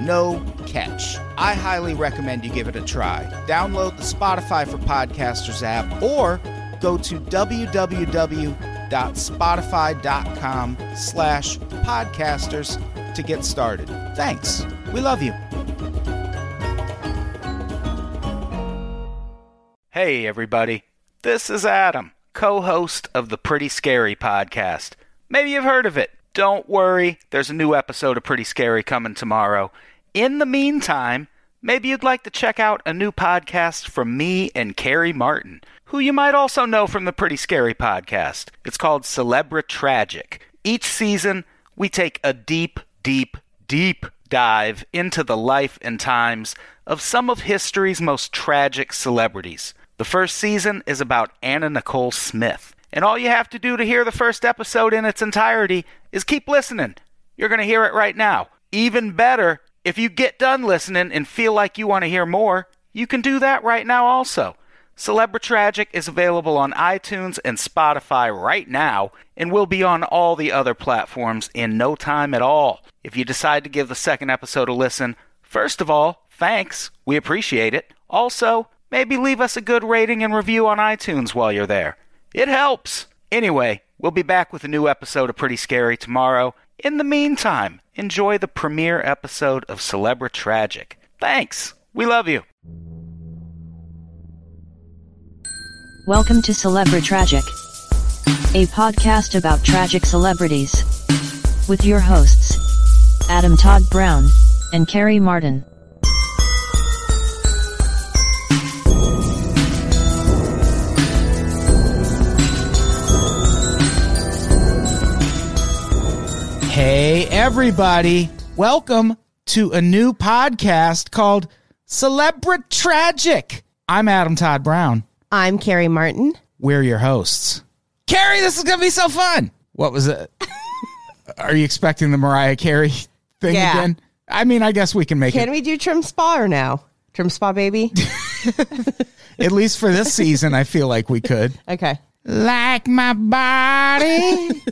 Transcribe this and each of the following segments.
no catch. I highly recommend you give it a try. Download the Spotify for Podcasters app or go to www.spotify.com slash podcasters to get started. Thanks. We love you. Hey, everybody. This is Adam, co host of the Pretty Scary podcast. Maybe you've heard of it. Don't worry, there's a new episode of Pretty Scary coming tomorrow. In the meantime, maybe you'd like to check out a new podcast from me and Kari Martin, who you might also know from the Pretty Scary podcast. It's called CelebriTragic. Each season, we take a deep, deep, deep dive into the life and times of some of history's most tragic celebrities. The first season is about Anna Nicole Smith. And all you have to do to hear the first episode in its entirety is keep listening. You're going to hear it right now. Even better, if you get done listening and feel like you want to hear more, you can do that right now also. CelebriTragic is available on iTunes and Spotify right now and will be on all the other platforms in no time at all. If you decide to give the second episode a listen, first of all, thanks. We appreciate it. Also, maybe leave us a good rating and review on iTunes while you're there. It helps. Anyway, we'll be back with a new episode of Pretty Scary tomorrow. In the meantime, enjoy the premiere episode of CelebriTragic. Thanks. We love you. Welcome to CelebriTragic, a podcast about tragic celebrities. With your hosts, Adam Tod Brown and Kari Martin. Hey, everybody. Welcome to a new podcast called CelebriTragic. I'm Adam Tod Brown. I'm Kari Martin. We're your hosts. Kari, this is going to be so fun. What was it? Are you expecting the Mariah Carey thing Yeah. again? I mean, I guess we can make it. Can we do trim spa or now? TrimSpa, baby. at least for this season, I feel like we could. Okay. Like my body.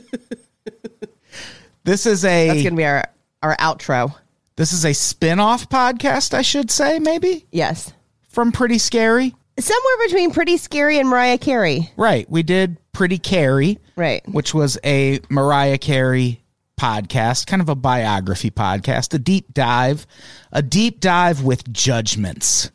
This is a That's gonna be our our outro. this is a spin-off podcast, I should say, maybe, Yes. from Pretty Scary. Somewhere between Pretty Scary and Mariah Carey. Right. We did Pretty Carey, Right. which was a Mariah Carey podcast, kind of a biography podcast, a deep dive, a deep dive with judgments.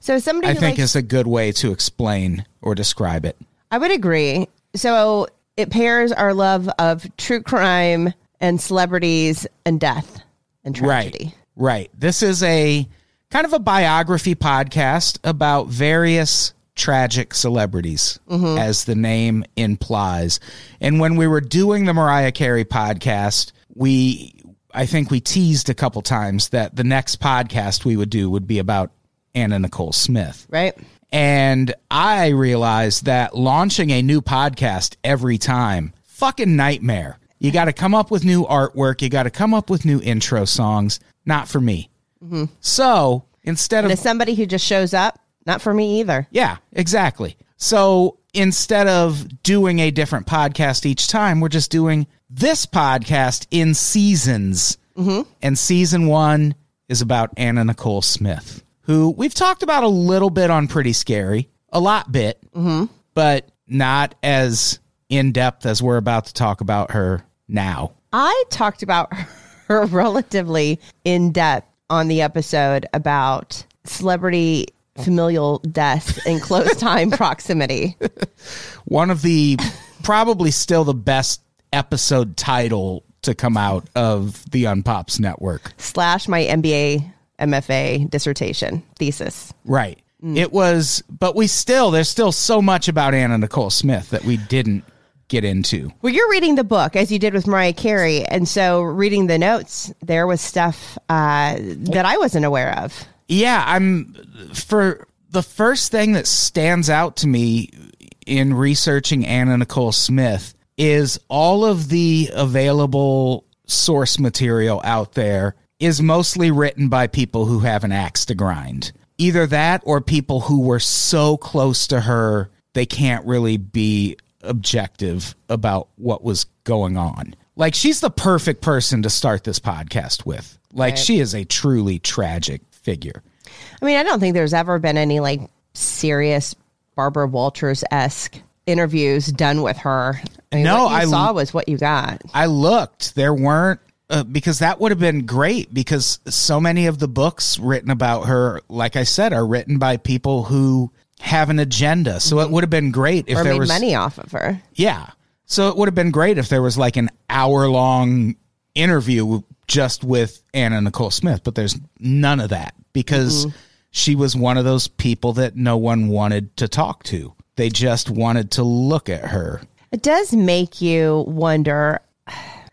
So somebody I who think likes, is a good way to explain or describe it. I would agree. So it pairs our love of true crime and celebrities and death and tragedy. Right. Right. This is a kind of a biography podcast about various tragic celebrities, mm-hmm. as the name implies. And when we were doing the Mariah Carey podcast, we, I think we teased a couple times that the next podcast we would do would be about Anna Nicole Smith. Right? And I realized that launching a new podcast every time, fucking nightmare. You got to come up with new artwork. You got to come up with new intro songs. Not for me. Mm-hmm. So instead And of somebody who just shows up, not for me either. yeah, exactly. So instead of doing a different podcast each time, we're just doing this podcast in seasons. Mm-hmm. And season one is about Anna Nicole Smith, who we've talked about a little bit on Pretty Scary, a lot bit, mm-hmm. but not as in depth as we're about to talk about her now. I talked about her relatively in depth on the episode about celebrity familial death in close time proximity. One of the probably still the best episode title to come out of the Unpops network. Slash my MBA MFA dissertation thesis. Right. Mm. It was, but we still, there's still so much about Anna Nicole Smith that we didn't get into. Well, you're reading the book as you did with Mariah Carey, and so reading the notes, there was stuff uh, that I wasn't aware of. Yeah, I'm for the first thing that stands out to me in researching Anna Nicole Smith is all of the available source material out there is mostly written by people who have an axe to grind. Either that or people who were so close to her they can't really be objective about what was going on. Like she's the perfect person to start this podcast with. Like Right. she is a truly tragic figure. I mean, I don't think there's ever been any like serious Barbara Walters esque interviews done with her. I mean, No, I- saw was what you got. I looked. There weren't uh, because that would have been great because so many of the books written about her, like I said, are written by people who have an agenda. So it mhm. would have been great if or there made was money off of her. yeah. So it would have been great if there was like an hour long interview just with Anna Nicole Smith, but there's none of that because mm-hmm. she was one of those people that no one wanted to talk to. They just wanted to look at her. It does make you wonder. I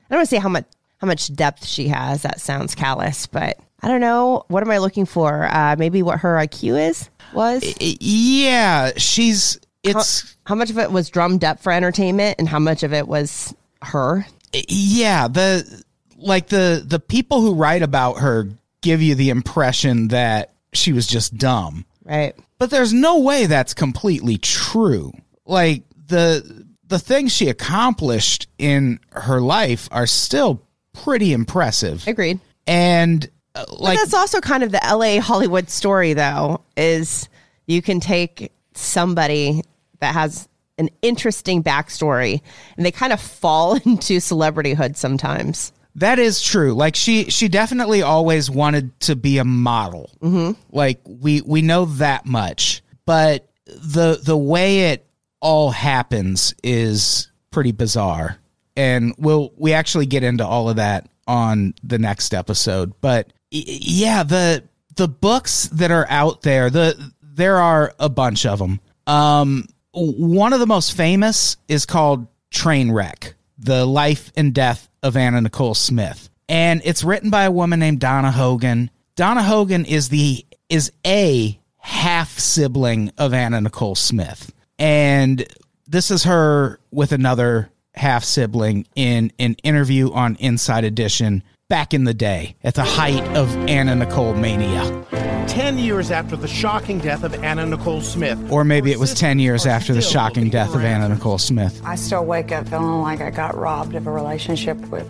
don't want to say how much how much depth she has. That sounds callous, but I don't know. What am I looking for? Uh, maybe what her IQ is was. Yeah, she's it's How much of it was drummed up for entertainment, and how much of it was her? yeah the like the the people who write about her give you the impression that she was just dumb Right. but there's no way that's completely true like the the things she accomplished in her life are still pretty impressive Agreed. and uh, like That's also kind of the LA Hollywood story, though, is you can take somebody that has an interesting backstory and they kind of fall into celebrityhood sometimes. That is true. Like she she definitely always wanted to be a model. Mm-hmm. Like we we know that much, but the the way it all happens is pretty bizarre, and we'll we actually get into all of that on the next episode. But yeah, the the books that are out there, the there are a bunch of them. Um, one of the most famous is called Trainwreck: The Life and Death of Anna Nicole Smith, and it's written by a woman named Donna Hogan. Donna Hogan is the is a half sibling of Anna Nicole Smith, and this is her with another half sibling in an interview on Inside Edition back in the day at the height of Anna Nicole mania. Ten years after the shocking death of Anna Nicole Smith. Or maybe it was 10 years after the shocking death of. Anna Nicole Smith. I still wake up feeling like I got robbed of a relationship with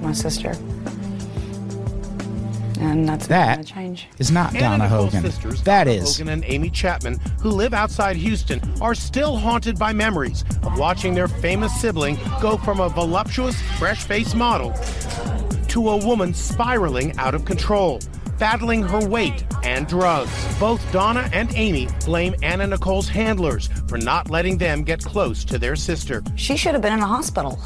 my sister. And that's not That change. is not Anna Donna Nicole's Hogan. sisters, That Donna is. Hogan and Amy Chapman, who live outside Houston, are still haunted by memories of watching their famous sibling go from a voluptuous, fresh-faced model to a woman spiraling out of control, battling her weight and drugs. Both Donna and Amy blame Anna Nicole's handlers for not letting them get close to their sister. She should have been in the hospital.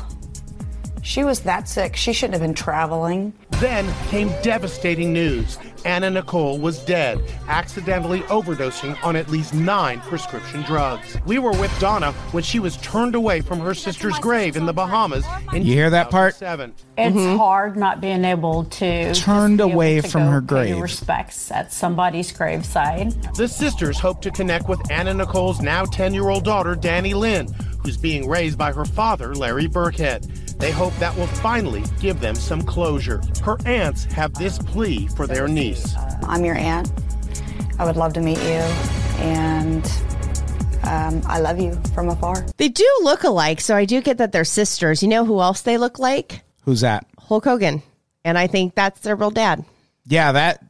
She was that sick. She shouldn't have been traveling. Then came devastating news. Anna Nicole was dead, accidentally overdosing on at least nine prescription drugs. We were with Donna when she was turned away from her sister's grave in the Bahamas in You hear that part? 2007. It's mm-hmm. hard not being able to Turned be away to from go her grave. your respects at somebody's graveside. The sisters hope to connect with Anna Nicole's now 10 year old daughter, Dannielynn, who's being raised by her father, Larry Birkhead. They hope that will finally give them some closure. Her aunts have this plea for their niece. I'm your aunt. I would love to meet you. And um, I love you from afar. They do look alike, so I do get that they're sisters. You know who else they look like? Who's that? Hulk Hogan. And I think that's their real dad. Yeah, that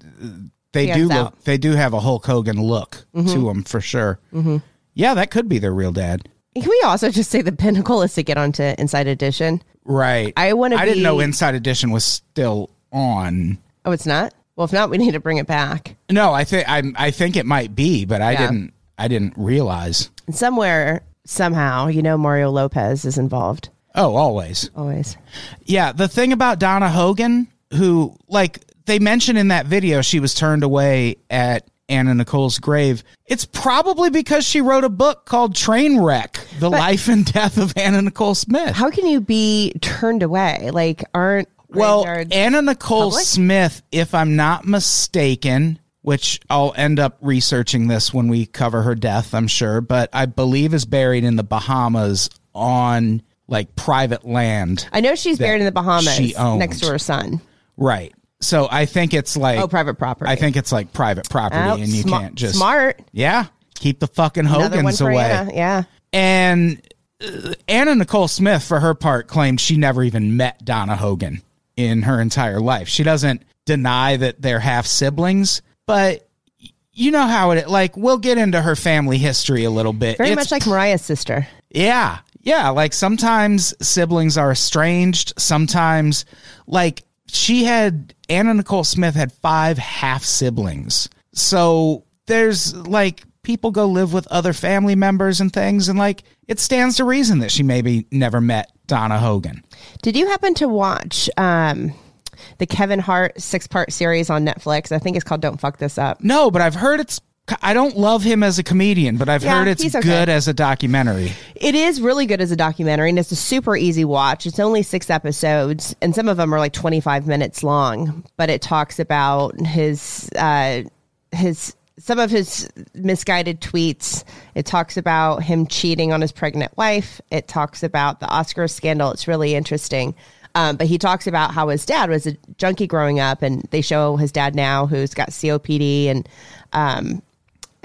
they He do look. out. They do have a Hulk Hogan look to them for sure. Mm-hmm. Yeah, that could be their real dad. Can we also just say the pinnacle is to get onto Inside Edition? Right. I wanna I didn't know Inside Edition was still on. Oh, it's not. Well, if not, we need to bring it back. No, I think I I think it might be, but I Yeah. didn't I didn't realize. Somewhere, somehow, you know, Mario Lopez is involved. Oh, always. Always. Yeah, the thing about Donna Hogan, who like they mentioned in that video, she was turned away at Anna Nicole's grave. It's probably because she wrote a book called Trainwreck: The Life and Death of Anna Nicole Smith. How can you be turned away? Like, aren't well, Anna Nicole public? Smith, if I'm not mistaken, which I'll end up researching this when we cover her death, I'm sure, but I believe is buried in the Bahamas on like private land. I know she's buried in the Bahamas she owned. next to her son. Right. So I think it's like Oh, private property. I think it's like private property, Oh, and you sma- can't just smart. Yeah, keep the fucking Hogans away. Anna. Yeah. And uh, Anna Nicole Smith, for her part, claimed she never even met Donna Hogan in her entire life. She doesn't deny that they're half siblings, but you know how it like. We'll get into her family history a little bit. Very It's much like Mariah's sister. yeah. Yeah. Like sometimes siblings are estranged. Sometimes, like, she had, Anna Nicole Smith had five half siblings. So there's like, people go live with other family members and things. And like, it stands to reason that she maybe never met Donna Hogan. Did you happen to watch um, the Kevin Hart six part series on Netflix? I think it's called Don't Fuck This Up. No, but I've heard it's, I don't love him as a comedian, but I've Yeah, heard it's okay. good as a documentary. It is really good as a documentary, and it's a super easy watch. It's only six episodes, and some of them are like 25 minutes long, but it talks about his, uh, his, some of his misguided tweets. It talks about him cheating on his pregnant wife. It talks about the Oscar scandal. It's really interesting. Um, but he talks about how his dad was a junkie growing up, and they show his dad now who's got COPD and um,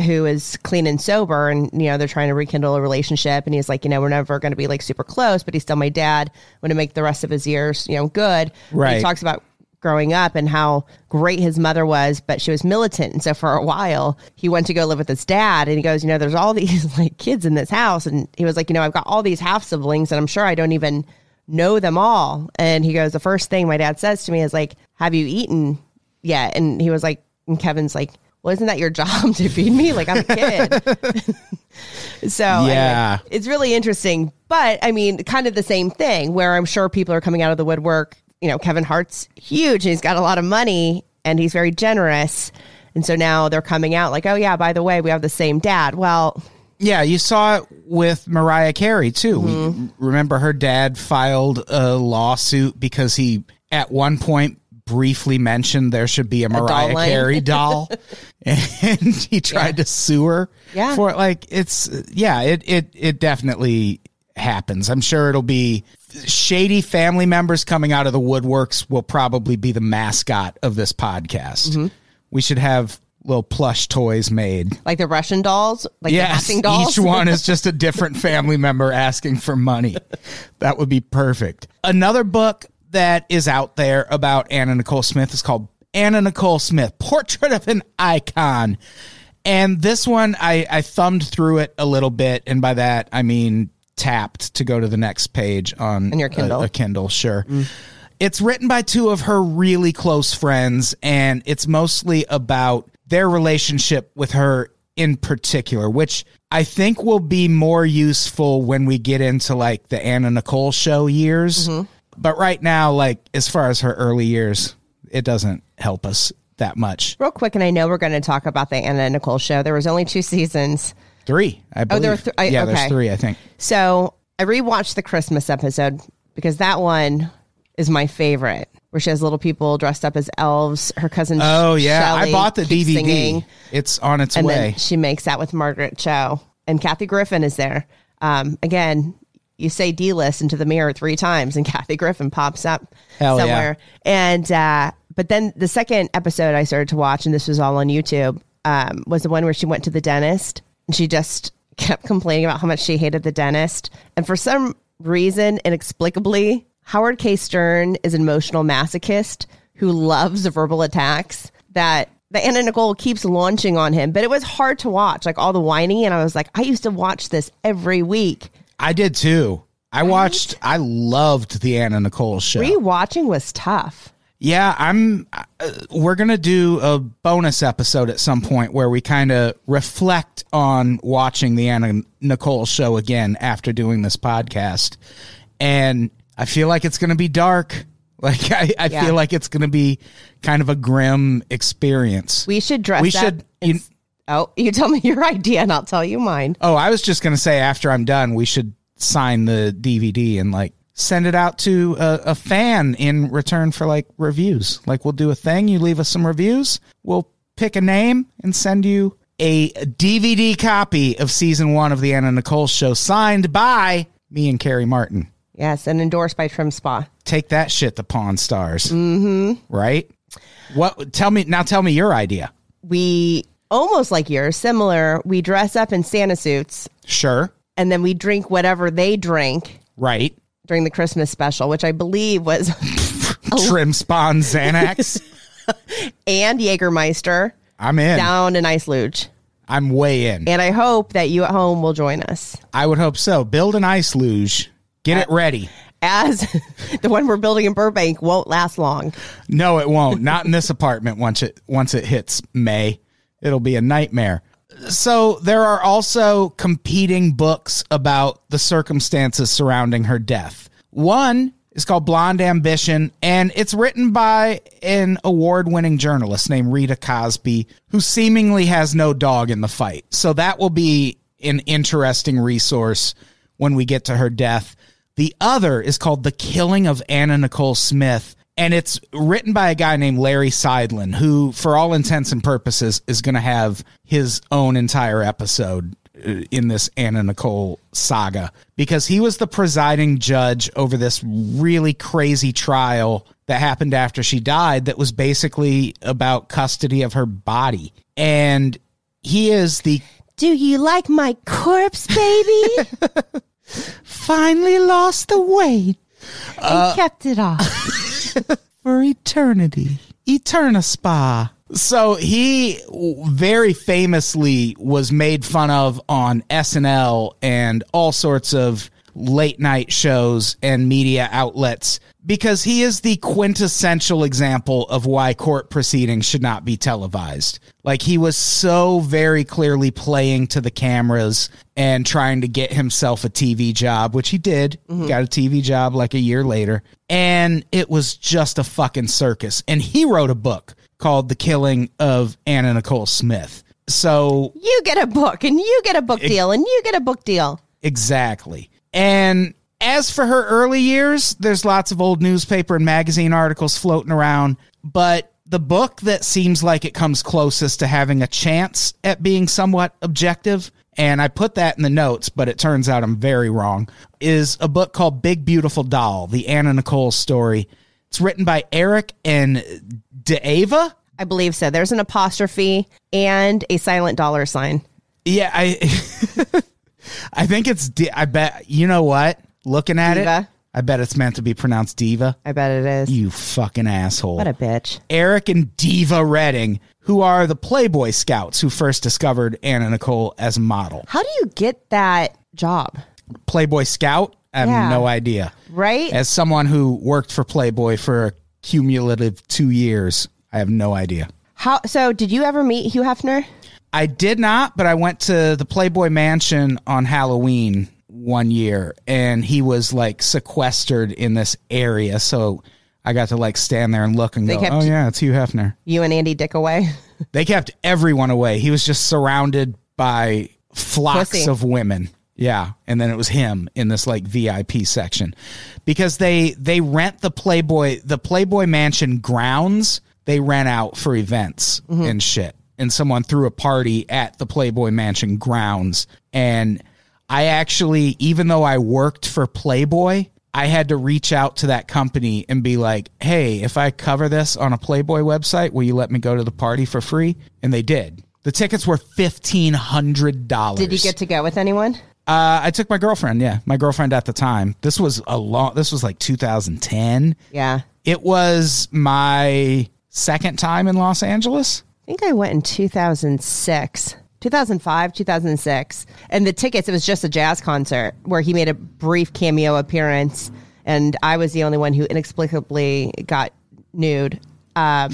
who is clean and sober and you know they're trying to rekindle a relationship and he's like you know we're never going to be like super close but he's still my dad want to make the rest of his years you know good. Right. he talks about growing up and how great his mother was but she was militant. And so for a while he went to go live with his dad and he goes you know there's all these like kids in this house. And he was like you know i've got all these half siblings and i'm sure i don't even know them all. And he goes the first thing my dad says to me is like have you eaten yet? And he was like and kevin's like well, isn't that your job to feed me? Like I'm a kid. so Yeah. it's really interesting. But I mean, kind of the same thing where I'm sure people are coming out of the woodwork. You know, Kevin Hart's huge and he's got a lot of money and he's very generous. And so now they're coming out like, oh yeah, by the way, we have the same dad. Well, Yeah, you saw it with Mariah Carey too. Mm-hmm. We remember her dad filed a lawsuit because he at one point briefly mentioned there should be a Mariah line. Carey doll and he tried to sue her Yeah. for it. like it's yeah, it it it definitely happens. I'm sure it'll be shady family members coming out of the woodworks will probably be the mascot of this podcast. Mm-hmm. We should have little plush toys made like the Russian dolls, like the Yes, acting dolls. each one is just a different family member asking for money. That would be perfect. Another book that is out there about Anna Nicole Smith is called Anna Nicole Smith, Portrait of an Icon. And this one, I, I thumbed through it a little bit, and by that I mean tapped to go to the next page on your Kindle. a Kindle, sure. Mm. It's written by two of her really close friends, and it's mostly about their relationship with her in particular, which I think will be more useful when we get into like the Anna Nicole show years. Mm-hmm. But right now, like as far as her early years, it doesn't help us that much. Real quick, and I know we're going to talk about the Anna Nicole show. There was only two seasons. Three, I believe. there were th- I- yeah, okay. there's three, I think. So I rewatched the Christmas episode because that one is my favorite, where she has little people dressed up as elves. Her cousin. Oh yeah, Shelley I bought the DVD. singing, It's on its and way. then she makes out with Margaret Cho, and Kathy Griffin is there. Um, again, you say D list into the mirror three times, and Kathy Griffin pops up Hell yeah. somewhere. And uh, but then the second episode I started to watch, and this was all on YouTube, um, was the one where she went to the dentist and she just kept complaining about how much she hated the dentist. And for some reason, inexplicably, Howard K. Stern is an emotional masochist who loves verbal attacks that the Anna Nicole keeps launching on him, but it was hard to watch, like all the whining. And I was like, I used to watch this every week. I did too. I watched. I loved the Anna Nicole show. Rewatching was tough. Yeah, I'm. Uh, we're gonna do a bonus episode at some point where we kind of reflect on watching the Anna Nicole show again after doing this podcast, and I feel like it's gonna be dark. Like I, I Yeah. feel like it's gonna be kind of a grim experience. We should dress We up should- you- oh, you tell me your idea and I'll tell you mine. Oh, I was just gonna say after I'm done, we should sign the DVD and like send it out to a, a fan in return for like reviews. Like we'll do a thing. You leave us some reviews. We'll pick a name and send you a DVD copy of season one of the Anna Nicole Show, signed by me and Kari Martin. Yes, and endorsed by TrimSpa. Take that shit, the Pawn Stars. Mm-hmm. Right? What? Tell me now. Tell me your idea. We almost like yours, similar. We dress up in Santa suits Sure. and then we drink whatever they drink Right. during the Christmas special, which I believe was Trim Spawn Xanax. and Jägermeister I'm in. down in Ice Luge. I'm way in. And I hope that you at home will join us I would hope so. Build an ice luge. Get it ready. as the one we're building in Burbank won't last long. No, it won't. Not in this apartment once it once it hits May. It'll be a nightmare. So there are also competing books about the circumstances surrounding her death. One is called Blonde Ambition, and it's written by an award winning journalist named Rita Cosby, who seemingly has no dog in the fight. So that will be an interesting resource when we get to her death. The other is called The Killing of Anna Nicole Smith, and it's written by a guy named Larry Seidlin, who, for all intents and purposes, is going to have his own entire episode uh, in this Anna Nicole saga because he was the presiding judge over this really crazy trial that happened after she died that was basically about custody of her body. And he is the Do you like my corpse, baby? finally lost the weight and kept it off. for eternity. Eterna Spa. So he very famously was made fun of on SNL and all sorts of late night shows and media outlets because he is the quintessential example of why court proceedings should not be televised. Like he was so very clearly playing to the cameras and trying to get himself a TV job, which he did. Mm-hmm. Got a TV job like a year later. And it was just a fucking circus. And he wrote a book called The Killing of Anna Nicole Smith. So You get a book and you get a book deal and you get a book deal. Exactly. And as for her early years, there's lots of old newspaper and magazine articles floating around, but the book that seems like it comes closest to having a chance at being somewhat objective, and I put that in the notes, but it turns out I'm very wrong, is a book called Big Beautiful Doll, the Anna Nicole story. It's written by Eric and D'Eva. I believe so. There's an apostrophe and a silent dollar sign. Yeah, I I think it's I bet you know what? Looking at Diva. it, I bet it's meant to be pronounced diva. I bet it is. You fucking asshole. what a bitch. Eric and Diva Redding, who are the Playboy Scouts who first discovered Anna Nicole as a model. How do you get that job? Playboy Scout? I have Yeah. no idea. Right? As someone who worked for Playboy for a cumulative two years, I have no idea. How so did you ever meet Hugh Hefner? I did not, but I went to the Playboy Mansion on Halloween one year and he was like sequestered in this area. So I got to like stand there and look and They go, kept- oh, yeah, it's Hugh Hefner. You and Andy Dick away? They kept everyone away. He was just surrounded by flocks Pussy. of women. Yeah, and then it was him in this like VIP section because they they rent the Playboy the Playboy Mansion grounds. They rent out for events mm-hmm. and shit. And someone threw a party at the Playboy Mansion grounds and I actually even though I worked for Playboy, I had to reach out to that company and be like, "Hey, if I cover this on a Playboy website, will you let me go to the party for free?" And they did. The tickets were fifteen hundred dollars. Did you get to go with anyone? Uh, I took my girlfriend. Yeah, my girlfriend at the time. This was a long. This was like 2010. Yeah. It was my second time in Los Angeles. I think I went in 2006. 2005, 2006. And the tickets, it was just a jazz concert where he made a brief cameo appearance. And I was the only one who inexplicably got nude. Um,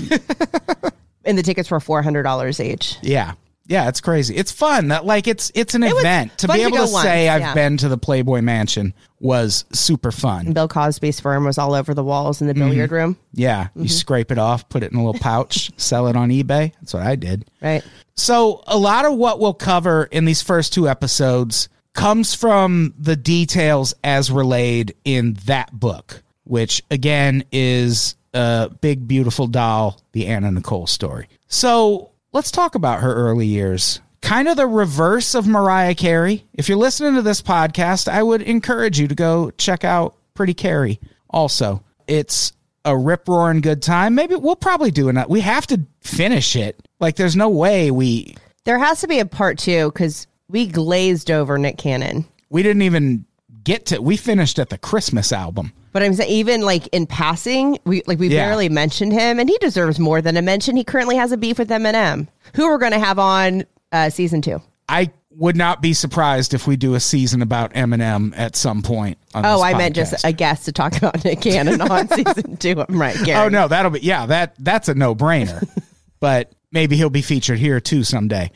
and the tickets were $400 each. Yeah. Yeah, it's crazy. It's fun. That like it's it's an was event to be able go to say once, I've yeah. been to the Playboy Mansion was super fun. Bill Cosby's firm was all over the walls in the billiard room. Yeah, Mm-hmm. you scrape it off, put it in a little pouch, sell it on eBay. That's what I did. Right. So, a lot of what we'll cover in these first two episodes comes from the details as relayed in that book, which again is a big, beautiful doll, the Anna Nicole story. So, let's talk about her early years. Kind of the reverse of Mariah Carey. If you're listening to this podcast, I would encourage you to go check out Pretty Carey. Also, it's a rip roaring good time. Maybe we'll probably do it. We have to finish it. Like, there's no way we There has to be a part two because we glazed over Nick Cannon. we didn't even get to. We finished at the Christmas album. But I'm saying, even like in passing, we like we Yeah. barely mentioned him, and he deserves more than a mention. He currently has a beef with Eminem, who we're going to have on uh, season two. I would not be surprised if we do a season about Eminem at some point. On Oh, I meant just a guest to talk about Nick Cannon on season two. I'm right, Gary. Oh no, that'll be yeah. That that's a no brainer. but maybe he'll be featured here too someday.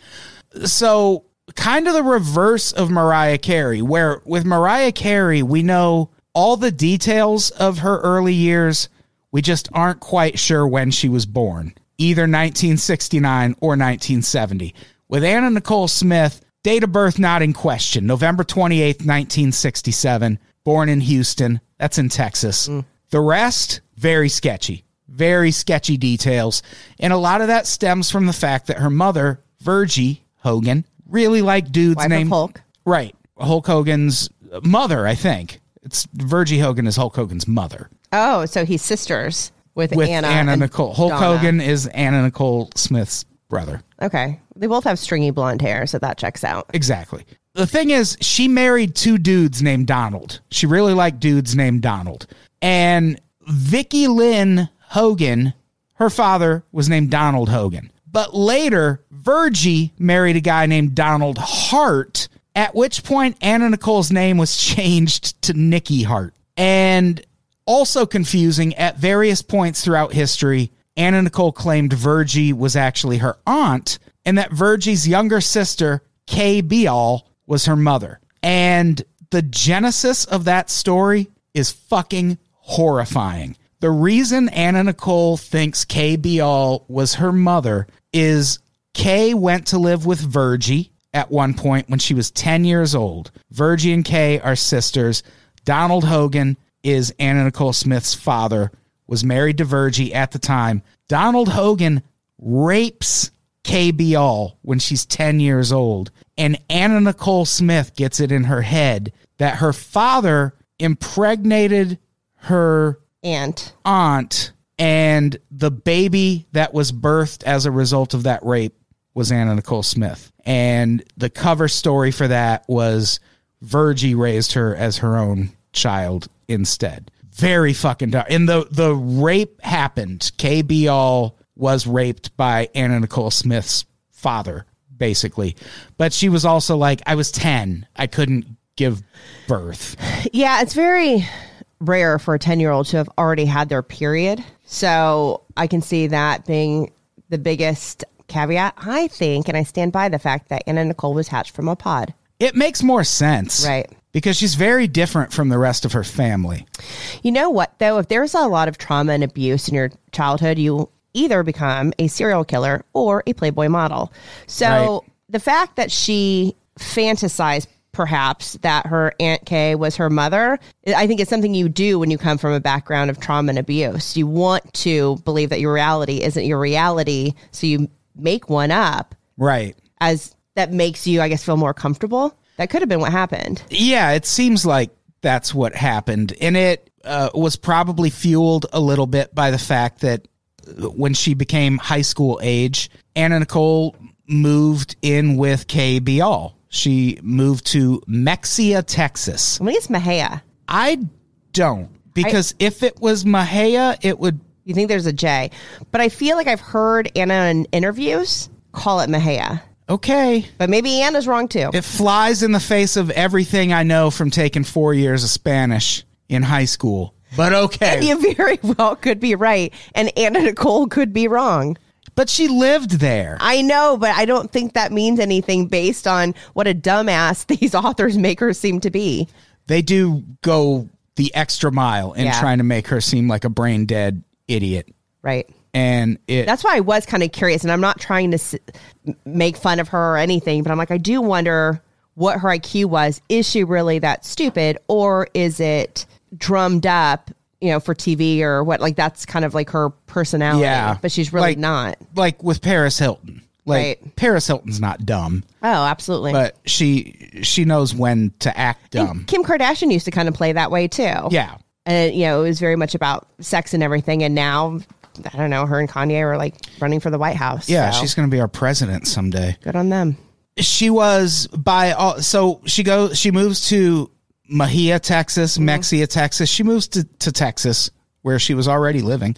So kind of the reverse of Mariah Carey, where with Mariah Carey we know all the details of her early years. We just aren't quite sure when she was born, either 1969 or 1970. With Anna Nicole Smith, date of birth not in question, November 28th, 1967, born in Houston. That's in Texas. Mm. The rest, very sketchy, very sketchy details. And a lot of that stems from the fact that her mother, Virgie Hogan, really like dudes Wife of named Hulk. Right. Hulk Hogan's mother, I think. It's Virgie Hogan is Hulk Hogan's mother Oh, so he's sisters with, with Anna, Anna, Nicole. Hulk Donna. Hogan is Anna Nicole Smith's brother. Okay, they both have stringy blonde hair, so that checks out. Exactly. The thing is, she married two dudes named Donald. She really liked dudes named Donald. And Vicky Lynn Hogan, her father was named Donald Hogan. But later, Virgie married a guy named Donald Hart, at which point Anna Nicole's name was changed to Nikki Hart. And also confusing, at various points throughout history, Anna Nicole claimed Virgie was actually her aunt, and that Virgie's younger sister, Kay Beall, was her mother. And the genesis of that story is fucking horrifying. The reason Anna Nicole thinks Kay Beall was her mother is Kay went to live with Virgie at one point when she was 10 years old. Virgie and Kay are sisters. Donald Hogan is Anna Nicole Smith's father, was married to Virgie at the time. Donald Hogan rapes Kay Beall when she's 10 years old. And Anna Nicole Smith gets it in her head that her father impregnated her aunt aunt and the baby that was birthed as a result of that rape was Anna Nicole Smith. And the cover story for that was Virgie raised her as her own child instead. Very fucking dark. And the the rape happened. Kay Beall was raped by Anna Nicole Smith's father, basically. But she was also like, I was 10. I couldn't give birth. yeah, it's very rare for a 10 year old to have already had their period. So I can see that being the biggest caveat. I think, and I stand by the fact that Anna Nicole was hatched from a pod. It makes more sense. Right. Because she's very different from the rest of her family. You know what, though? If there's a lot of trauma and abuse in your childhood, you either become a serial killer or a Playboy model. So Right. the fact that she fantasized perhaps that her Aunt Kay was her mother, I think it's something you do when you come from a background of trauma and abuse. You want to believe that your reality isn't your reality, so you make one up Right. as that makes you, I guess, feel more comfortable. That could have been what happened. Yeah, it seems like that's what happened. And it uh, was probably fueled a little bit by the fact that uh, when she became high school age, Anna Nicole moved in with Kay Bial. She moved to Mexia, Texas. I think it's Mahia. I don't because if it was Mahia, it would You think there's a J, but I feel like I've heard Anna in interviews call it Mejia, Okay. but maybe Anna's wrong too. It flies in the face of everything I know from taking four years of Spanish in high school. But okay. you very well could be right, and Anna Nicole could be wrong. But she lived there. I know, but I don't think that means anything based on what a dumbass these authors make her seem to be. They do go the extra mile in Yeah. trying to make her seem like a brain dead idiot. Right. And it That's why I was kind of curious, and I'm not trying to s- make fun of her or anything, but I'm like, I do wonder what her IQ was. Is she really that stupid, or is it drummed up, you know, for TV or what? Like that's kind of like her personality. yeah. but she's really Like- not. like with Paris Hilton. Like Right. Paris Hilton's not dumb, Oh, absolutely. but she she knows when to act dumb. Kim Kardashian used to kind of play that way too. Yeah. and you know, it was very much about sex and everything. And now, I don't know, her and Kanye are like running for the White House. Yeah, so she's going to be our president someday. good on them. she was by all so she goes she moves to Mahia, Texas, mm-hmm. Mexia, Texas. She moves to, to Texas, where she was already living,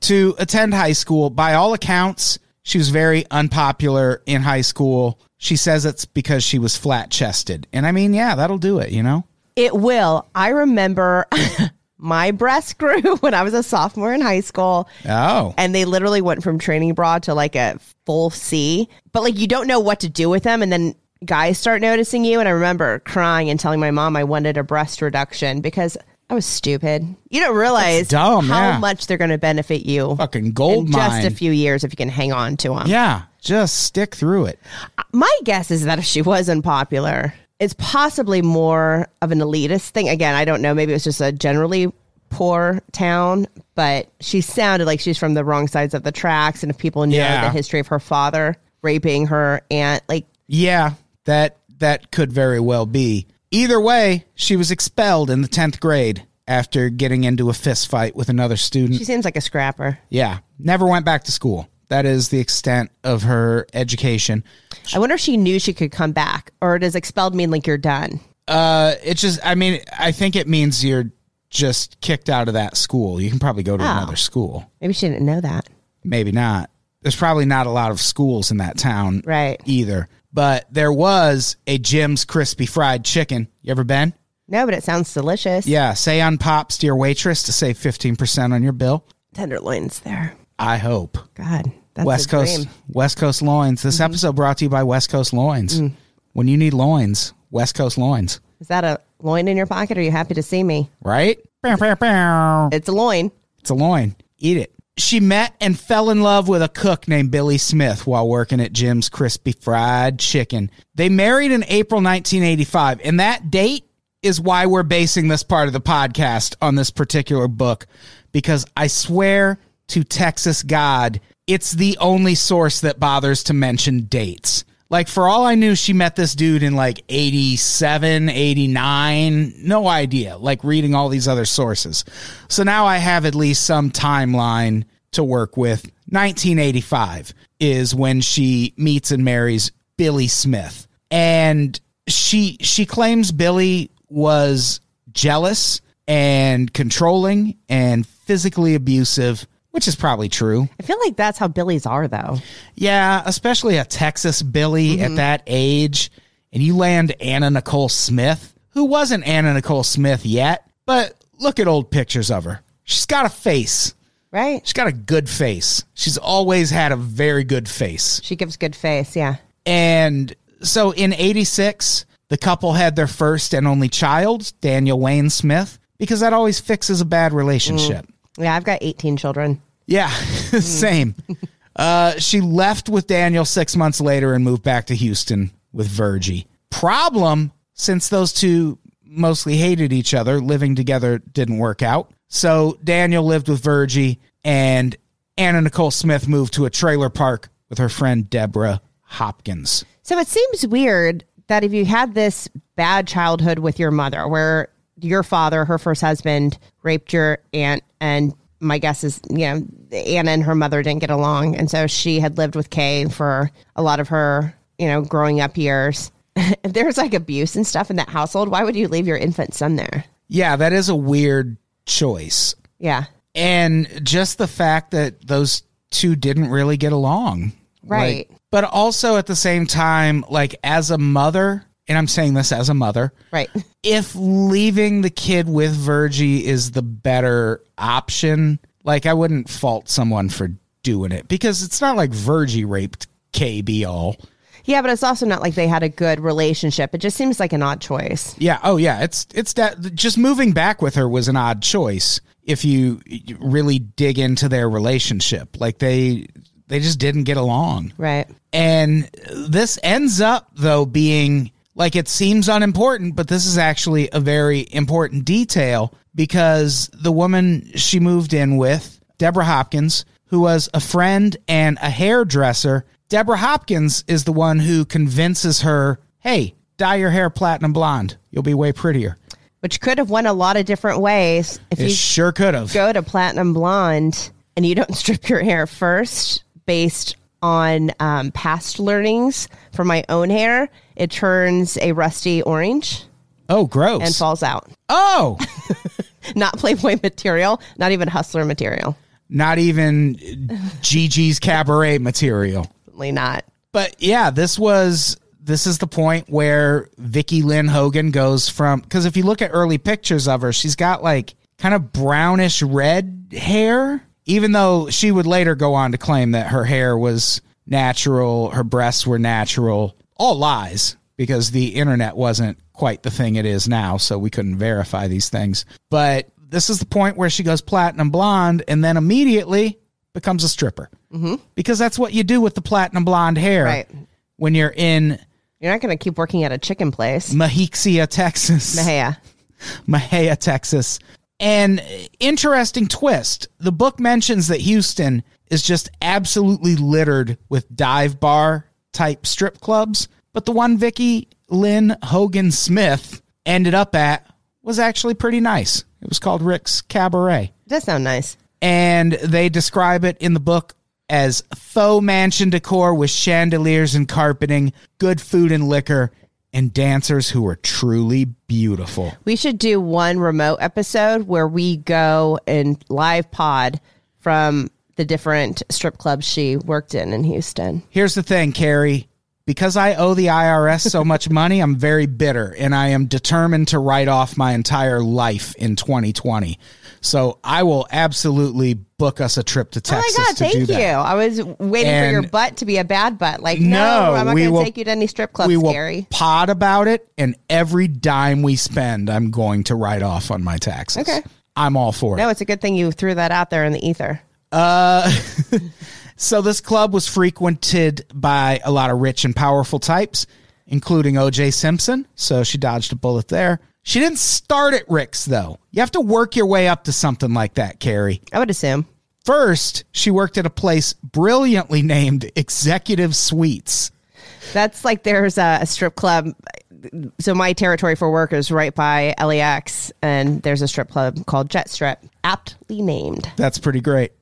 to attend high school. By all accounts, she was very unpopular in high school. She says it's because she was flat chested. And I mean, yeah, that'll do it, you know? It will. I remember my breast grew when I was a sophomore in high school. Oh. And they literally went from training bra to like a full C. But like you don't know what to do with them. And then guys start noticing you. And I remember crying and telling my mom I wanted a breast reduction because I was stupid. You don't realize dumb, how yeah. much they're going to benefit you Fucking gold in just a few years if you can hang on to them. Yeah, just stick through it. My guess is that if she was unpopular, it's possibly more of an elitist thing. Again, I don't know. Maybe it was just a generally poor town, but she sounded like she's from the wrong sides of the tracks. And if people know Yeah. the history of her father raping her aunt, like, Yeah, that that could very well be. Either way, she was expelled in the 10th grade after getting into a fist fight with another student. she seems like a scrapper. yeah, never went back to school. That is the extent of her education. I wonder if she knew she could come back, or does expelled mean like you're done? Uh it just I mean, I think it means you're just kicked out of that school. You can probably go to Oh. another school. Maybe she didn't know that. Maybe not. There's probably not a lot of schools in that town Right. either. But there was a Jim's Crispy Fried Chicken. You ever been? No, but it sounds delicious. Yeah, say on pops to your waitress to save 15% on your bill. Tenderloins there. I hope. God, that's West Coast dream. Mm-hmm. West Coast Loins. This episode brought to you by West Coast Loins. Mm. When you need loins, West Coast Loins, Is that a loin in your pocket? Or are you happy to see me? right? It's a loin. It's a loin. Eat it. She met and fell in love with a cook named Billy Smith while working at Jim's Crispy Fried Chicken. They married in April 1985, and that date is why we're basing this part of the podcast on this particular book because I swear to Texas God, it's the only source that bothers to mention dates. Like, for all I knew, she met this dude in like 87, 89. No idea. Like, reading all these other sources. So now I have at least some timeline to work with. 1985 is when she meets and marries Billy Smith. And she she claims Billy was jealous and controlling and physically abusive, which is probably true. I feel like that's how Billies are, though. Yeah, especially a Texas Billy at mm-hmm. that age. And you land Anna Nicole Smith, who wasn't Anna Nicole Smith yet, but look at old pictures of her. She's got a face. Right? She's got a good face. She's always had a very good face. She gives good face. Yeah. And so in 86, the couple had their first and only child, Daniel Wayne Smith, because that always fixes a bad relationship. Mm. Yeah. I've got 18 children. Yeah, same. uh, she left with Daniel six months later and moved back to Houston with Virgie. Problem, since those two mostly hated each other, living together didn't work out. So Daniel lived with Virgie, and Anna Nicole Smith moved to a trailer park with her friend Deborah Hopkins. So it seems weird that if you had this bad childhood with your mother, where your father, her first husband, raped your aunt, and my guess is, you know, Anna and her mother didn't get along. And so she had lived with Kay for a lot of her, you know, growing up years. if there's like abuse and stuff in that household, why would you leave your infant son there? Yeah, that is a weird choice. Yeah. and just the fact that those two didn't really get along. Right. Like, but also at the same time, like as a mother, and I'm saying this as a mother, Right. if leaving the kid with Virgie is the better option, like I wouldn't fault someone for doing it because it's not like Virgie raped Kay Beall. Yeah, but it's also not like they had a good relationship. It just seems like an odd choice. Yeah. Oh, yeah. It's it's that just moving back with her was an odd choice if you really dig into their relationship. Like they they just didn't get along. Right. And this ends up though being like it seems unimportant, but this is actually a very important detail because the woman she moved in with, Deborah Hopkins, who was a friend and a hairdresser, Deborah Hopkins is the one who convinces her, "Hey, dye your hair platinum blonde. You'll be way prettier." Which could have went a lot of different ways. If It you sure could have. go to platinum blonde and you don't strip your hair first based on um, past learnings for my own hair, it turns a rusty orange Oh, gross. and falls out. oh, Not Playboy material, not even Hustler material. not even Gigi's cabaret material. Certainly not. But yeah, this was this is the point where Vickie Lynn Hogan goes from because if you look at early pictures of her, she's got like kind of brownish red hair. Even though she would later go on to claim that her hair was natural, her breasts were natural, all lies because the internet wasn't quite the thing it is now, so we couldn't verify these things. But this is the point where she goes platinum blonde and then immediately becomes a stripper mm-hmm. because that's what you do with the platinum blonde hair Right. when you're in You're not going to keep working at a chicken place. Mexia, Texas. Mexia. Mexia, Texas. And interesting twist. The book mentions that Houston is just absolutely littered with dive bar type strip clubs, but the one Vickie Lynn Hogan Smith ended up at was actually pretty nice. It was called Rick's Cabaret. Does sound nice. And they describe it in the book as faux mansion decor with chandeliers and carpeting, good food and liquor, and dancers who are truly beautiful. We should do one remote episode where we go and live pod from the different strip clubs she worked in in Houston. Here's the thing, Kari. Because I owe the IRS so much money, I'm very bitter and I am determined to write off my entire life in 2020. So I will absolutely book us a trip to Texas oh my god, to do thank that. you. I was waiting for your butt to be a bad butt. Like, no, No, I'm not going to take you to any strip clubs, we will Gary. pod about it, and every dime we spend, I'm going to write off on my taxes. Okay. I'm all for it. No, it's a good thing you threw that out there in the ether. Uh, so this club was frequented by a lot of rich and powerful types, including O.J. Simpson. So she dodged a bullet there. She didn't start at Rick's though. You have to work your way up to something like that, Kari. I would assume. First, she worked at a place brilliantly named Executive Suites. That's like there's a, a strip club. So my territory for work is right by LAX, and there's a strip club called Jet Strip, aptly named. That's pretty great.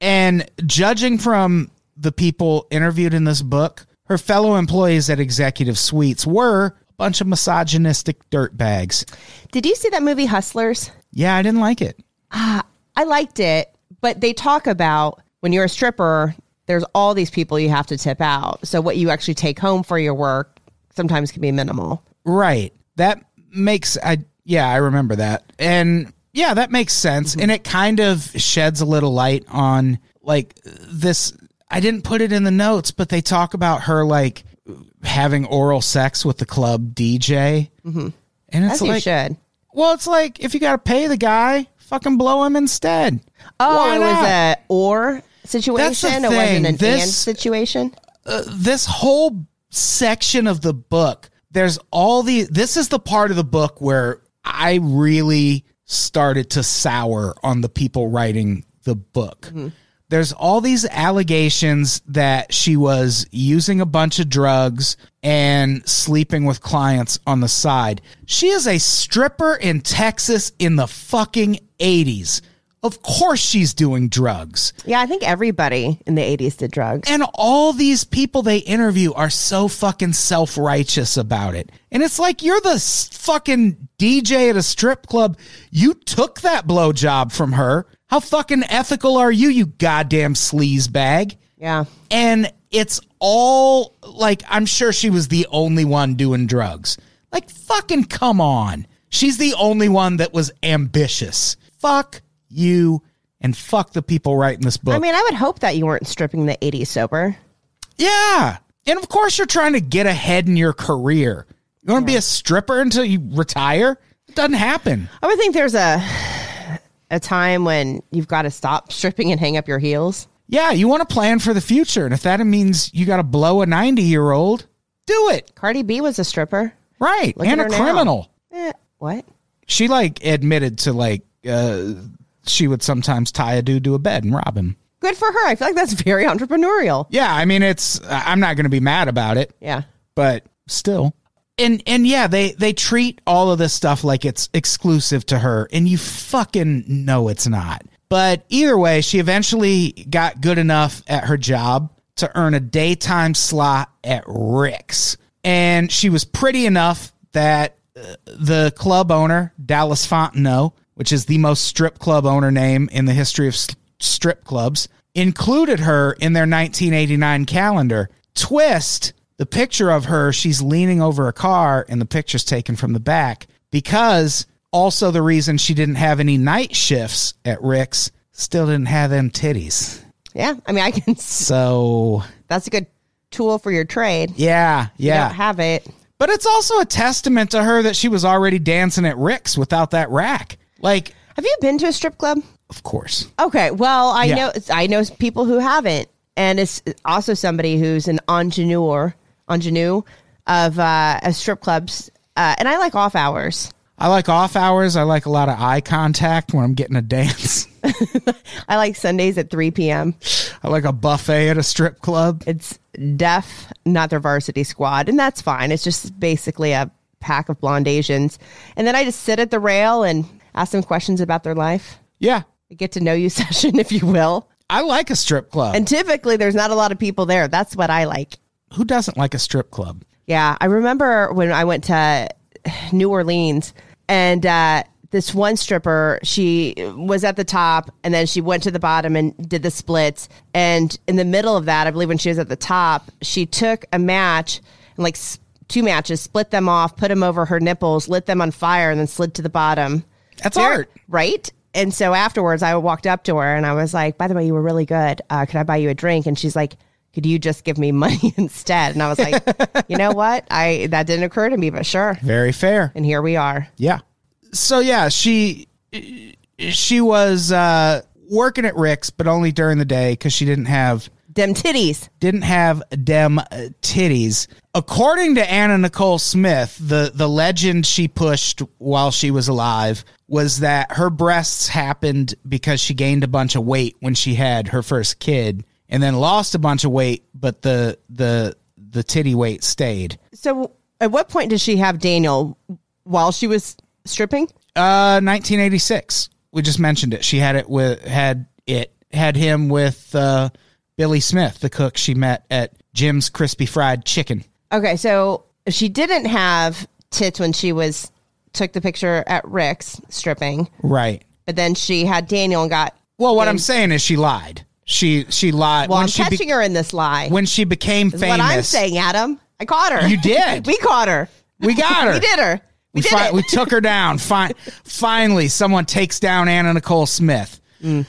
And judging from the people interviewed in this book, her fellow employees at Executive Suites were a bunch of misogynistic dirtbags. Did you see that movie Hustlers? Yeah, I didn't like it. Ah, I liked it, but they talk about when you're a stripper, there's all these people you have to tip out. So what you actually take home for your work sometimes can be minimal. Right. That makes I yeah, I remember that. And yeah, that makes sense. And it kind of sheds a little light on like this I didn't put it in the notes, but they talk about her like having oral sex with the club DJ. Mm-hmm. And it's As you like should. well, it's like if you got to pay the guy, fucking blow him instead. Oh, Why it was a or situation. It wasn't thing. an This- and situation. this whole section of the book there's all the this is the part of the book where i really started to sour on the people writing the book. There's all these allegations that she was using a bunch of drugs and sleeping with clients on the side. She is a stripper in texas in the fucking 80s of course she's doing drugs Yeah, I think everybody in the 80s did drugs. and all these people they interview are so fucking self righteous about it. And it's like you're the fucking DJ at a strip club. You took that blowjob from her. How fucking ethical are you, you goddamn sleaze bag? Yeah. And it's all like, I'm sure she was the only one doing drugs. Like, fucking come on. She's the only one that was ambitious. Fuck you and fuck the people writing this book. I mean, I would hope that you weren't stripping the 80s sober. Yeah. And of course, you're trying to get ahead in your career. You want to be a stripper until you retire? It doesn't happen. I would think there's a a time when you've got to stop stripping and hang up your heels. Yeah, you want to plan for the future. And if that means you got to blow a 90 year old, do it. Cardi B was a stripper. Right. Look and a criminal. Eh, what? She like admitted to like, uh, she would sometimes tie a dude to a bed and rob him. Good for her. I feel like that's very entrepreneurial. Yeah. I mean, it's, I'm not going to be mad about it. Yeah. but still and and yeah they they treat all of this stuff like it's exclusive to her and you fucking know it's not but either way she eventually got good enough at her job to earn a daytime slot at rick's and she was pretty enough that uh, the club owner dallas fontenot which is the most strip club owner name in the history of strip clubs included her in their 1989 calendar twist the picture of her, she's leaning over a car, and the picture's taken from the back because also the reason she didn't have any night shifts at Rick's still didn't have them titties. Yeah. I mean, I can. So That's a good tool for your trade. yeah, You yeah. don't have it. but it's also a testament to her that she was already dancing at Rick's without that rack. Like, Have you been to a strip club? of course. Okay. Well, I Yeah. know I know people who haven't, and it's also somebody who's an ingenue ingenue of uh, of strip clubs, uh, and I like off hours. I like off hours. I like a lot of eye contact when I'm getting a dance. I like Sundays at three p.m. I like a buffet at a strip club. It's deaf, not their varsity squad, and that's fine. It's just basically a pack of blonde Asians, and then I just sit at the rail and ask them questions about their life. Yeah. A get to know you session, if you will. I like a strip club. And typically, there's not a lot of people there. That's what I like. who doesn't like a strip club? Yeah, I remember when I went to New Orleans and uh, this one stripper, she was at the top and then she went to the bottom and did the splits. And in the middle of that, I believe when she was at the top, she took a match and like two matches, split them off, put them over her nipples, lit them on fire, and then slid to the bottom. That's Very- art. Right? And so afterwards, I walked up to her and I was like, by the way, you were really good. Uh, could I buy you a drink? And she's like, could you just give me money instead? And I was like, you know what? I that didn't occur to me, but sure. Very fair. And here we are. Yeah. So yeah, she she was uh working at Rick's, but only during the day because she didn't have Dem titties. didn't have dem uh, titties. According to Anna Nicole Smith, the the legend she pushed while she was alive was that her breasts happened because she gained a bunch of weight when she had her first kid and then lost a bunch of weight, but the the the titty weight stayed. So at what point did she have Daniel while she was stripping? Uh, 1986. We just mentioned it. She had it with had it had him with uh, Billy Smith, the cook she met at Jim's Crispy Fried Chicken. Okay, so she didn't have tits when she was took the picture at Rick's stripping, Right. but then she had Daniel and got Well, what I'm saying is she lied. She she lied well, when I'm she be- catching her in this lie. when she became famous. what I'm saying, Adam. I caught her. You did. we caught her. We got her. we did her. We, We, did fi- it. we took her down. Finally, someone takes down Anna Nicole Smith. Mm.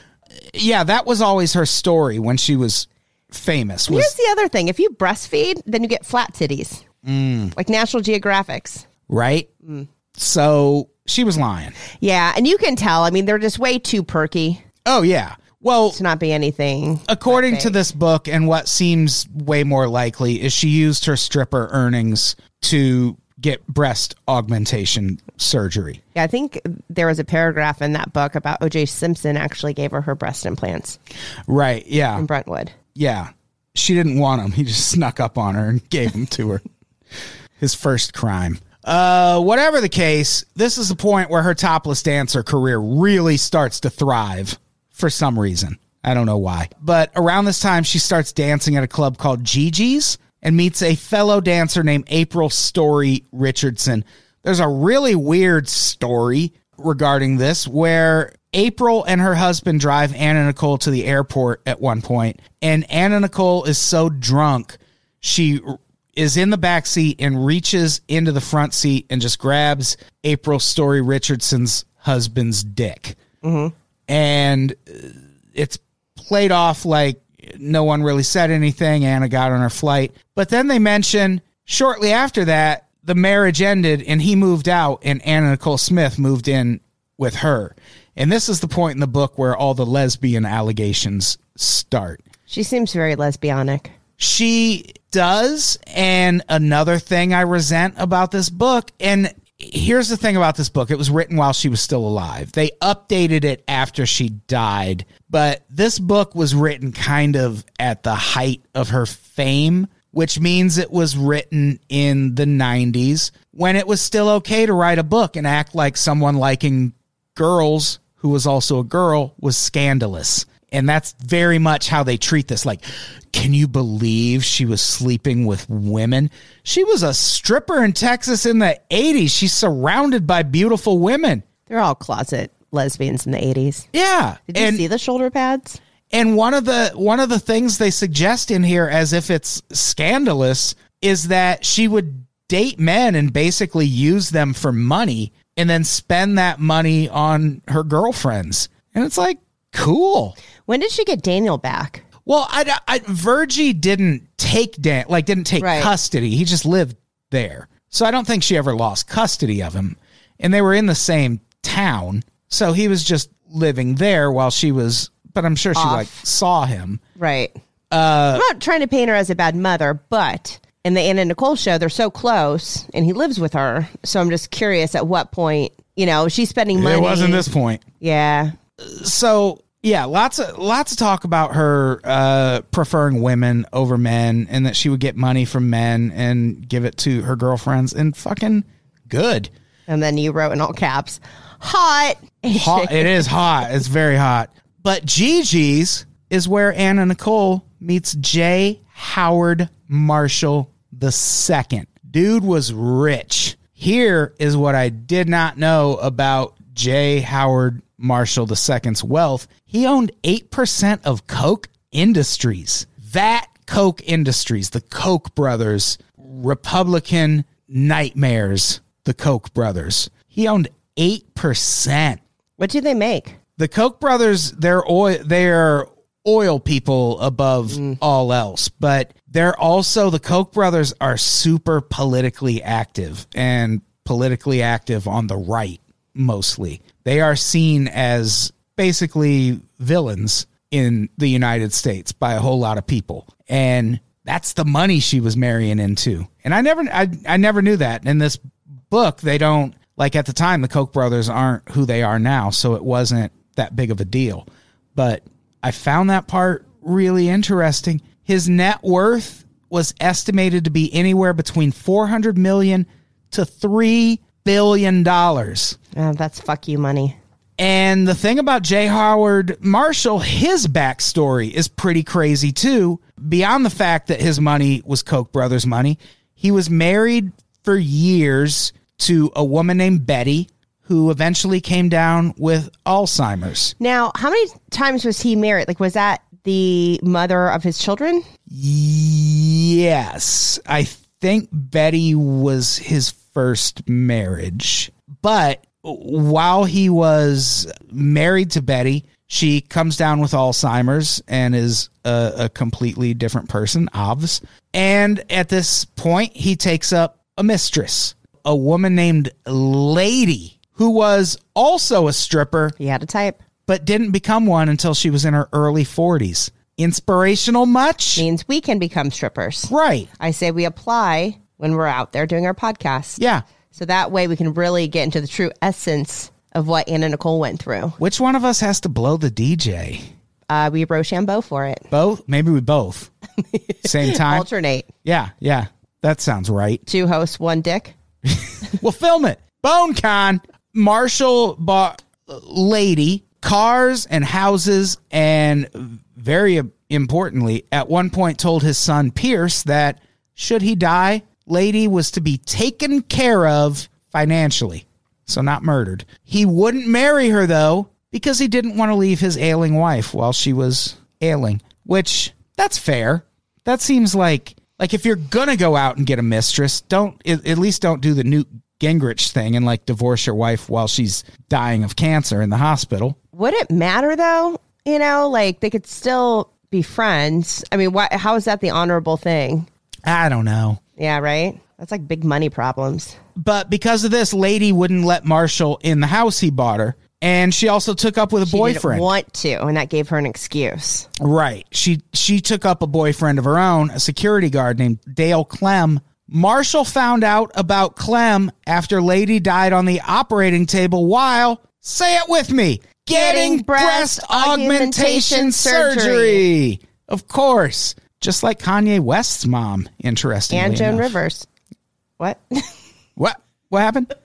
Yeah, that was always her story when she was famous. Was Here's the other thing: if you breastfeed, then you get flat titties, Mm. like National Geographics. right. Mm. So she was lying. Yeah, and you can tell. I mean, they're just way too perky Oh yeah. Well, to not be anything. according to this book, and what seems way more likely is she used her stripper earnings to get breast augmentation surgery. Yeah, I think there was a paragraph in that book about O.J. Simpson actually gave her her breast implants Right. Yeah. in Brentwood. Yeah. She didn't want them. He just snuck up on her and gave them to her. His first crime. Uh, whatever the case, this is the point where her topless dancer career really starts to thrive for some reason. I don't know why. But around this time, she starts dancing at a club called Gigi's and meets a fellow dancer named April Story Richardson. There's a really weird story regarding this where April and her husband drive Anna Nicole to the airport at one point, and Anna Nicole is so drunk she is in the back seat and reaches into the front seat and just grabs April Story Richardson's husband's dick. And uh, it's played off like no one really said anything. Anna got on her flight. But then they mention shortly after that, the marriage ended and he moved out and Anna Nicole Smith moved in with her. And this is the point in the book where all the lesbian allegations start. She seems very lesbianic. She does. And another thing I resent about this book, and here's the thing about this book it was written while she was still alive. They updated it after she died, but this book was written kind of at the height of her fame. Which means it was written in the 90s when it was still okay to write a book and act like someone liking girls who was also a girl was scandalous. And that's very much how they treat this. Like, can you believe she was sleeping with women? She was a stripper in Texas in the 80s. She's surrounded by beautiful women. They're all closet lesbians in the 80s. Yeah. Did you and, see the shoulder pads? and one of the one of the things they suggest in here as if it's scandalous is that she would date men and basically use them for money and then spend that money on her girlfriends. And it's like, cool. When did she get Daniel back? Well, I, I Virgie didn't take Dan, like didn't take Right. custody. He just lived there, so I don't think she ever lost custody of him. And they were in the same town, so he was just living there while she was. But I'm sure she like saw him. Right. Uh, I'm not trying to paint her as a bad mother, but in the Anna Nicole show, they're so close and he lives with her. So I'm just curious at what point, you know, she's spending money. It wasn't this point. Yeah. So yeah, lots of lots of talk about her uh, preferring women over men, and that she would get money from men and give it to her girlfriends, and fucking good. And then you wrote in all caps, hot. hot. It is hot. It's very hot. But Gigi's is where Anna Nicole meets J. Howard Marshall the second. Dude was rich. Here is what I did not know about J. Howard Marshall II's wealth. He owned 8% of Koch Industries. That Koch Industries, the Koch brothers, Republican nightmares, the Koch brothers. He owned 8%. What do they make? The Koch brothers, they're oil, they're oil people above mm. all else, but they're also the Koch brothers are super politically active and politically active on the right mostly. They are seen as basically villains in the United States by a whole lot of people. And that's the money she was marrying into. And I never I, I never knew that. In this book, they don't like at the time the Koch brothers aren't who they are now, so it wasn't that big of a deal. But I found that part really interesting. His net worth was estimated to be anywhere between 400 million to 3 billion dollars. Oh, that's fuck you money. And the thing about J. Howard Marshall, his backstory is pretty crazy too. Beyond the fact that his money was Koch brothers' money, he was married for years to a woman named Betty, who eventually came down with Alzheimer's. Now, how many times was he married? Like, was that the mother of his children? Yes, I think Betty was his first marriage. But while he was married to Betty, she comes down with Alzheimer's and is a, a completely different person, obvs. And at this point, he takes up a mistress, a woman named Lady, who was also a stripper He had a type. but didn't become one until she was in her early 40s. Inspirational much? Means we can become strippers. Right. I say we apply when we're out there doing our podcast. Yeah. So that way we can really get into the true essence of what Anna Nicole went through. Which one of us has to blow the DJ? Uh, we Rochambeau for it. Both? Maybe we both. Same time? Alternate. Yeah, yeah. That sounds right. Two hosts, one dick. We'll film it. BoneCon. Marshall bought uh, Lady cars and houses, and very importantly, at one point told his son Pierce that should he die, Lady was to be taken care of financially. So not murdered. He wouldn't marry her though because he didn't want to leave his ailing wife while she was ailing, which that's fair. That seems like like if you're gonna go out and get a mistress, don't at least don't do the Newt Gingrich thing and like divorce your wife while she's dying of cancer in the hospital. Would it matter though? You know, like they could still be friends. I mean, why, how is that the honorable thing? I don't know. Yeah, right? That's like big money problems. But because of this, Lady wouldn't let Marshall in the house he bought her. And she also took up with a She boyfriend. didn't want to, and that gave her an excuse. Right. She she took up a boyfriend of her own, a security guard named Dale Clem. Marshall found out about Clem after Lady died on the operating table while say it with me, getting, Getting breast, breast augmentation, augmentation surgery. surgery. Of course. Just like Kanye West's mom, interestingly. And Joan enough. Rivers. What? What? What happened?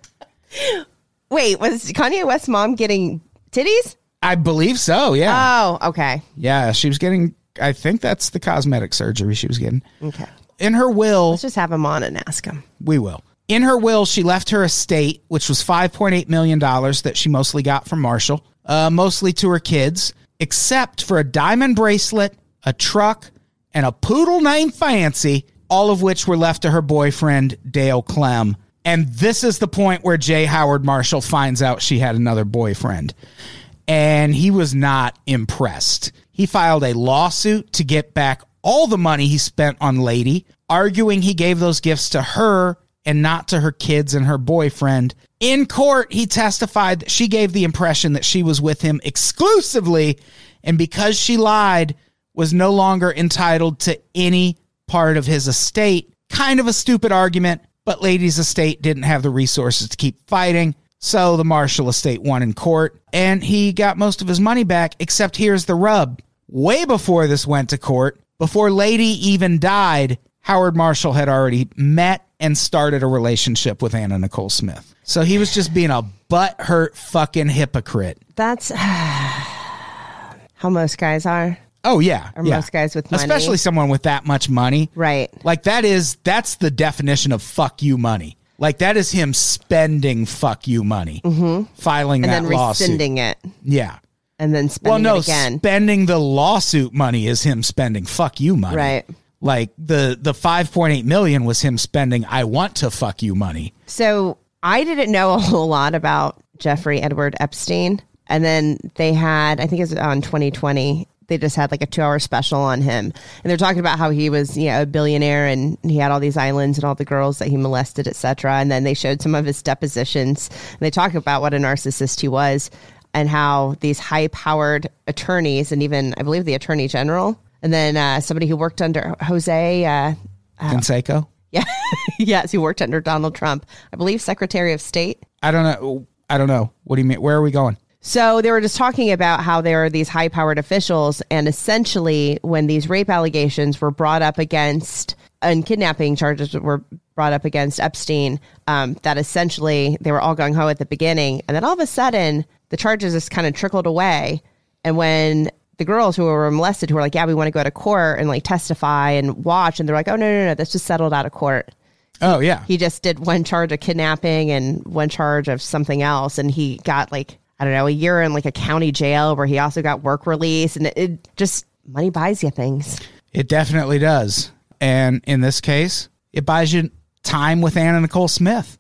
Wait, was Kanye West's mom getting titties? I believe so, yeah. Oh, okay. yeah, she was getting I think that's the cosmetic surgery she was getting. Okay. In her will, Let's just have him on and ask him. We will. In her will, she left her estate, which was $5.8 million that she mostly got from Marshall, uh, mostly to her kids, except for a diamond bracelet, a truck, and a poodle named Fancy, all of which were left to her boyfriend, Dale Clem. And this is the point where J. Howard Marshall finds out she had another boyfriend. And he was not impressed. He filed a lawsuit to get back all the money he spent on Lady, arguing he gave those gifts to her and not to her kids and her boyfriend. In court, he testified that she gave the impression that she was with him exclusively, and because she lied, was no longer entitled to any part of his estate. Kind of a stupid argument, but Lady's estate didn't have the resources to keep fighting. So the Marshall estate won in court and he got most of his money back, except here's the rub. Way before this went to court, before Lady even died, Howard Marshall had already met and started a relationship with Anna Nicole Smith. So he was just being a butthurt fucking hypocrite. That's how most guys are. Oh yeah, Or yeah. most guys with money. especially someone with that much money, Right. Like that is that's the definition of fuck you money. Like that is him spending fuck you money, mm-hmm. filing And that then lawsuit. rescinding it Yeah. and then spending Well, no, again. spending the lawsuit money is him spending fuck you money. Right. Like the the 5.8 million was him spending I want to fuck you money. So I didn't know a whole lot about Jeffrey Edward Epstein. And then they had, I think it was on 2020, they just had like a two hour special on him. And they're talking about how he was, you know, a billionaire and he had all these islands and all the girls that he molested, et cetera. And then they showed some of his depositions. And they talk about what a narcissist he was and how these high powered attorneys and even, I believe, the attorney general, and then uh, somebody who worked under Jose, uh, Canseco? yeah, yes, who worked under Donald Trump, I believe, Secretary of State. I don't know. I don't know. What do you mean? Where are we going? So they were just talking about how there are these high powered officials, and essentially, when these rape allegations were brought up against and kidnapping charges were brought up against Epstein, um, that essentially they were all gung ho at the beginning, and then all of a sudden the charges just kind of trickled away. And when the girls who were molested, who were like, "Yeah, we want to go to court and like testify and watch," and they're like, "Oh no, no, no, this was settled out of court." Oh yeah. he just did one charge of kidnapping and one charge of something else and he got like i don't know a year in like a county jail where he also got work release and it, it just money buys you things It definitely does. And in this case, it buys you time with Anna Nicole Smith.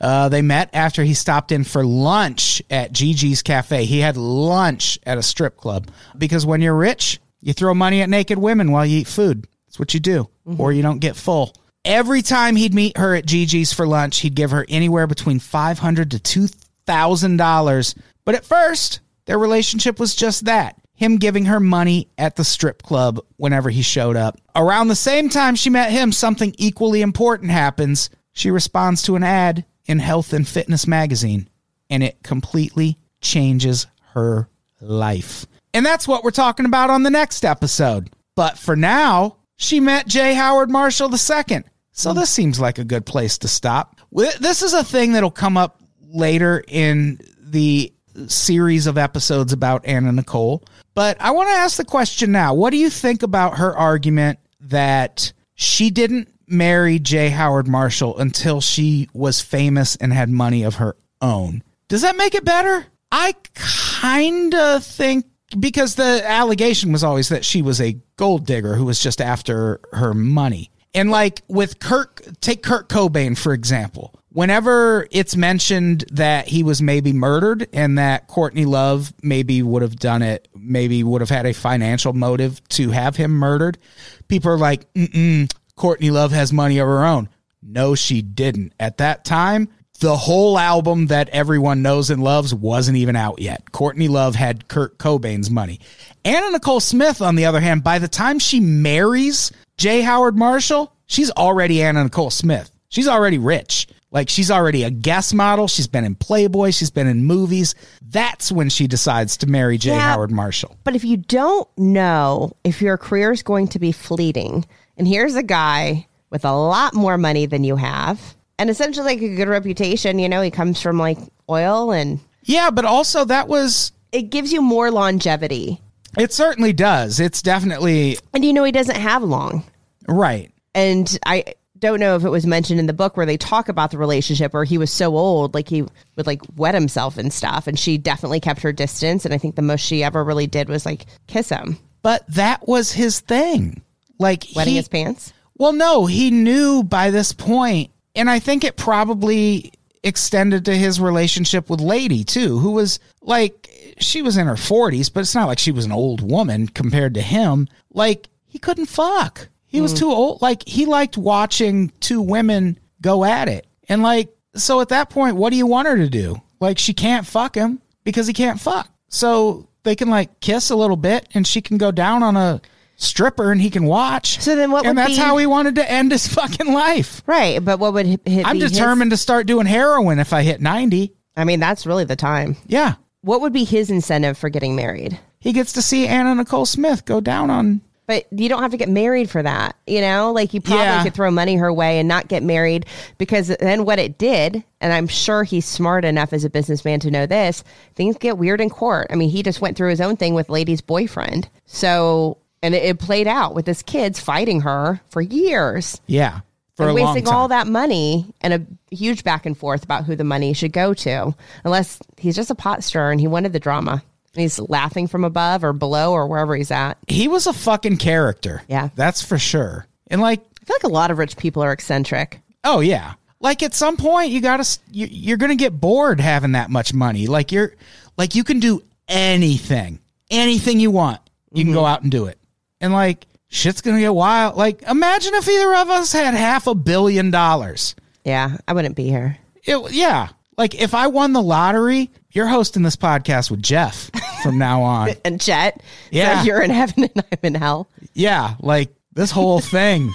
Uh, they met after he stopped in for lunch at Gigi's Cafe. He had lunch at a strip club because when you're rich, you throw money at naked women while you eat food. That's what you do, or you don't get full. Every time he'd meet her at Gigi's for lunch, he'd give her anywhere between five hundred to two thousand dollars. But at first, their relationship was just that him giving her money at the strip club whenever he showed up. Around the same time she met him, something equally important happens. She responds to an ad in Health and Fitness magazine, and it completely changes her life. And that's what we're talking about on the next episode. But for now, she met J. Howard Marshall II. So this seems like a good place to stop. This is a thing that'll come up later in the series of episodes about Anna Nicole. But I want to ask the question now. What do you think about her argument that she didn't marry J. Howard Marshall until she was famous and had money of her own? Does that make it better? I kind of think because the allegation was always that she was a gold digger who was just after her money. And like with Kirk, take Kurt Cobain, for example. Whenever it's mentioned that he was maybe murdered and that Courtney Love maybe would have done it, maybe would have had a financial motive to have him murdered, people are like, mm Courtney Love has money of her own. No, she didn't. At that time, the whole album that everyone knows and loves wasn't even out yet. Courtney Love had Kurt Cobain's money. Anna Nicole Smith, on the other hand, by the time she marries J. Howard Marshall, she's already Anna Nicole Smith. She's already rich. Like she's already a guest model. She's been in Playboy. She's been in movies. That's when she decides to marry J. Yeah. Howard Marshall. But if you don't know if your career is going to be fleeting, and here's a guy with a lot more money than you have, and essentially like a good reputation, you know, he comes from like oil and Yeah, but also that was, it gives you more longevity. it certainly does. It's definitely And you know, he doesn't have long. right. And I don't know if it was mentioned in the book where they talk about the relationship where he was so old, like he would like wet himself and stuff. And she definitely kept her distance. And I think the most she ever really did was like kiss him, But that was his thing. Like wetting he, his pants. Well, no, he knew by this point, and I think it probably extended to his relationship with Lady too, who was like she was in her 40s, but it's not like she was an old woman compared to him. Like he couldn't fuck. He was hmm. too old. Like he liked watching two women go at it. And like so at that point, what do you want her to do? Like she can't fuck him because he can't fuck. So they can like kiss a little bit and she can go down on a stripper and he can watch. So then what And would that's be- how he wanted to end his fucking life. Right. But what would hit I'm determined to start doing heroin if I hit 90. I mean, that's really the time. Yeah. What would be his incentive for getting married? He gets to see Anna Nicole Smith go down on But you don't have to get married for that, you know? Like you probably Yeah. could throw money her way and not get married because then what it did, and I'm sure he's smart enough as a businessman to know this, things get weird in court. I mean, he just went through his own thing with Lady's boyfriend. So, and it, it played out with his kids fighting her for years. yeah, for and a long wasting all that money and a huge back and forth about who the money should go to, unless he's just a pot stirrer and he wanted the drama. And he's laughing from above or below or wherever he's at. He was a fucking character. Yeah. That's for sure. And like, I feel like a lot of rich people are eccentric. oh yeah. Like at some point you got to you, you're going to get bored having that much money. Like you're like you can do anything. Anything you want. You can go mm-hmm. out and do it. And like shit's going to get wild. Like imagine if either of us had half a billion dollars. Yeah, I wouldn't be here. It, yeah. Like if I won the lottery, you're hosting this podcast with Jeff from now on. And Jet, Yeah. so you're in heaven and I'm in hell. Yeah, like this whole thing.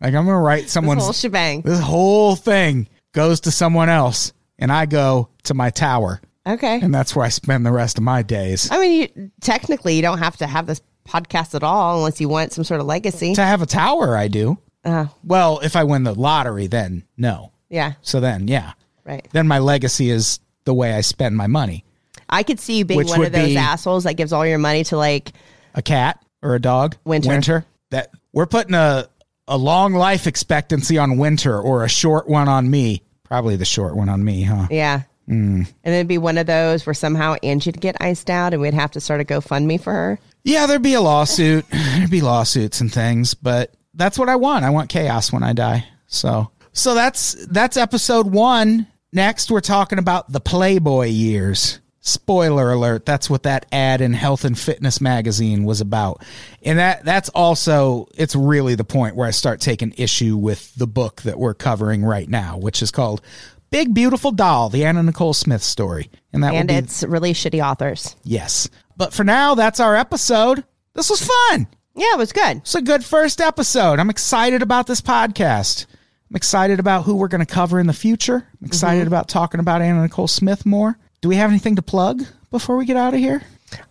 like I'm gonna write This someone's whole shebang. this whole thing goes to someone else, and I go to my tower, Okay. and that's where I spend the rest of my days. I mean, you, technically, you don't have to have this podcast at all unless you want some sort of legacy. to have a tower, I do. Uh, Well, if I win the lottery, then no. yeah, So then, yeah, right. then my legacy is the way I spend my money. I could see you being Which one of would those be- assholes that gives all your money to like, A cat or a dog? Winter. Winter. That we're putting a a long life expectancy on Winter or a short one on me. Probably the short one on me, huh? yeah. Hmm. And it'd be one of those where somehow Angie'd get iced out and we'd have to start a GoFundMe for her. Yeah, there'd be a lawsuit. There'd be lawsuits and things, but that's what I want. I want chaos when I die. So, so that's that's episode 1. Next, we're talking about the Playboy years. Spoiler alert, that's what that ad in Health and Fitness magazine was about. And that that's also it's really the point where I start taking issue with the book that we're covering right now, which is called Big Beautiful Doll: The Anna Nicole Smith Story. And that And be it's really shitty authors. Yes. But for now, that's our episode. This was fun. Yeah, it was good. It's a good first episode. I'm excited about this podcast. I'm excited about who we're going to cover in the future. I'm excited about talking about Anna Nicole Smith more. Do we have anything to plug before we get out of here?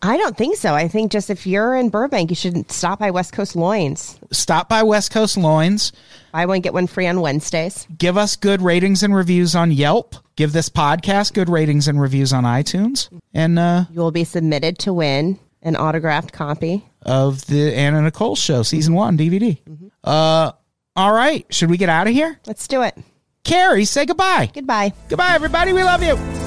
I don't think so. I think just if you're in Burbank, you should stop by West Coast Loins. Stop by West Coast Loins. Buy one, get one free on Wednesdays. Give us good ratings and reviews on Yelp. Give this podcast good ratings and reviews on iTunes. And uh, You will be submitted to win an autographed copy. of the Anna Nicole Show, Season 1 DVD. Uh, all right. Should we get out of here? Let's do it. Kari, say goodbye. Goodbye. Goodbye, everybody. We love you.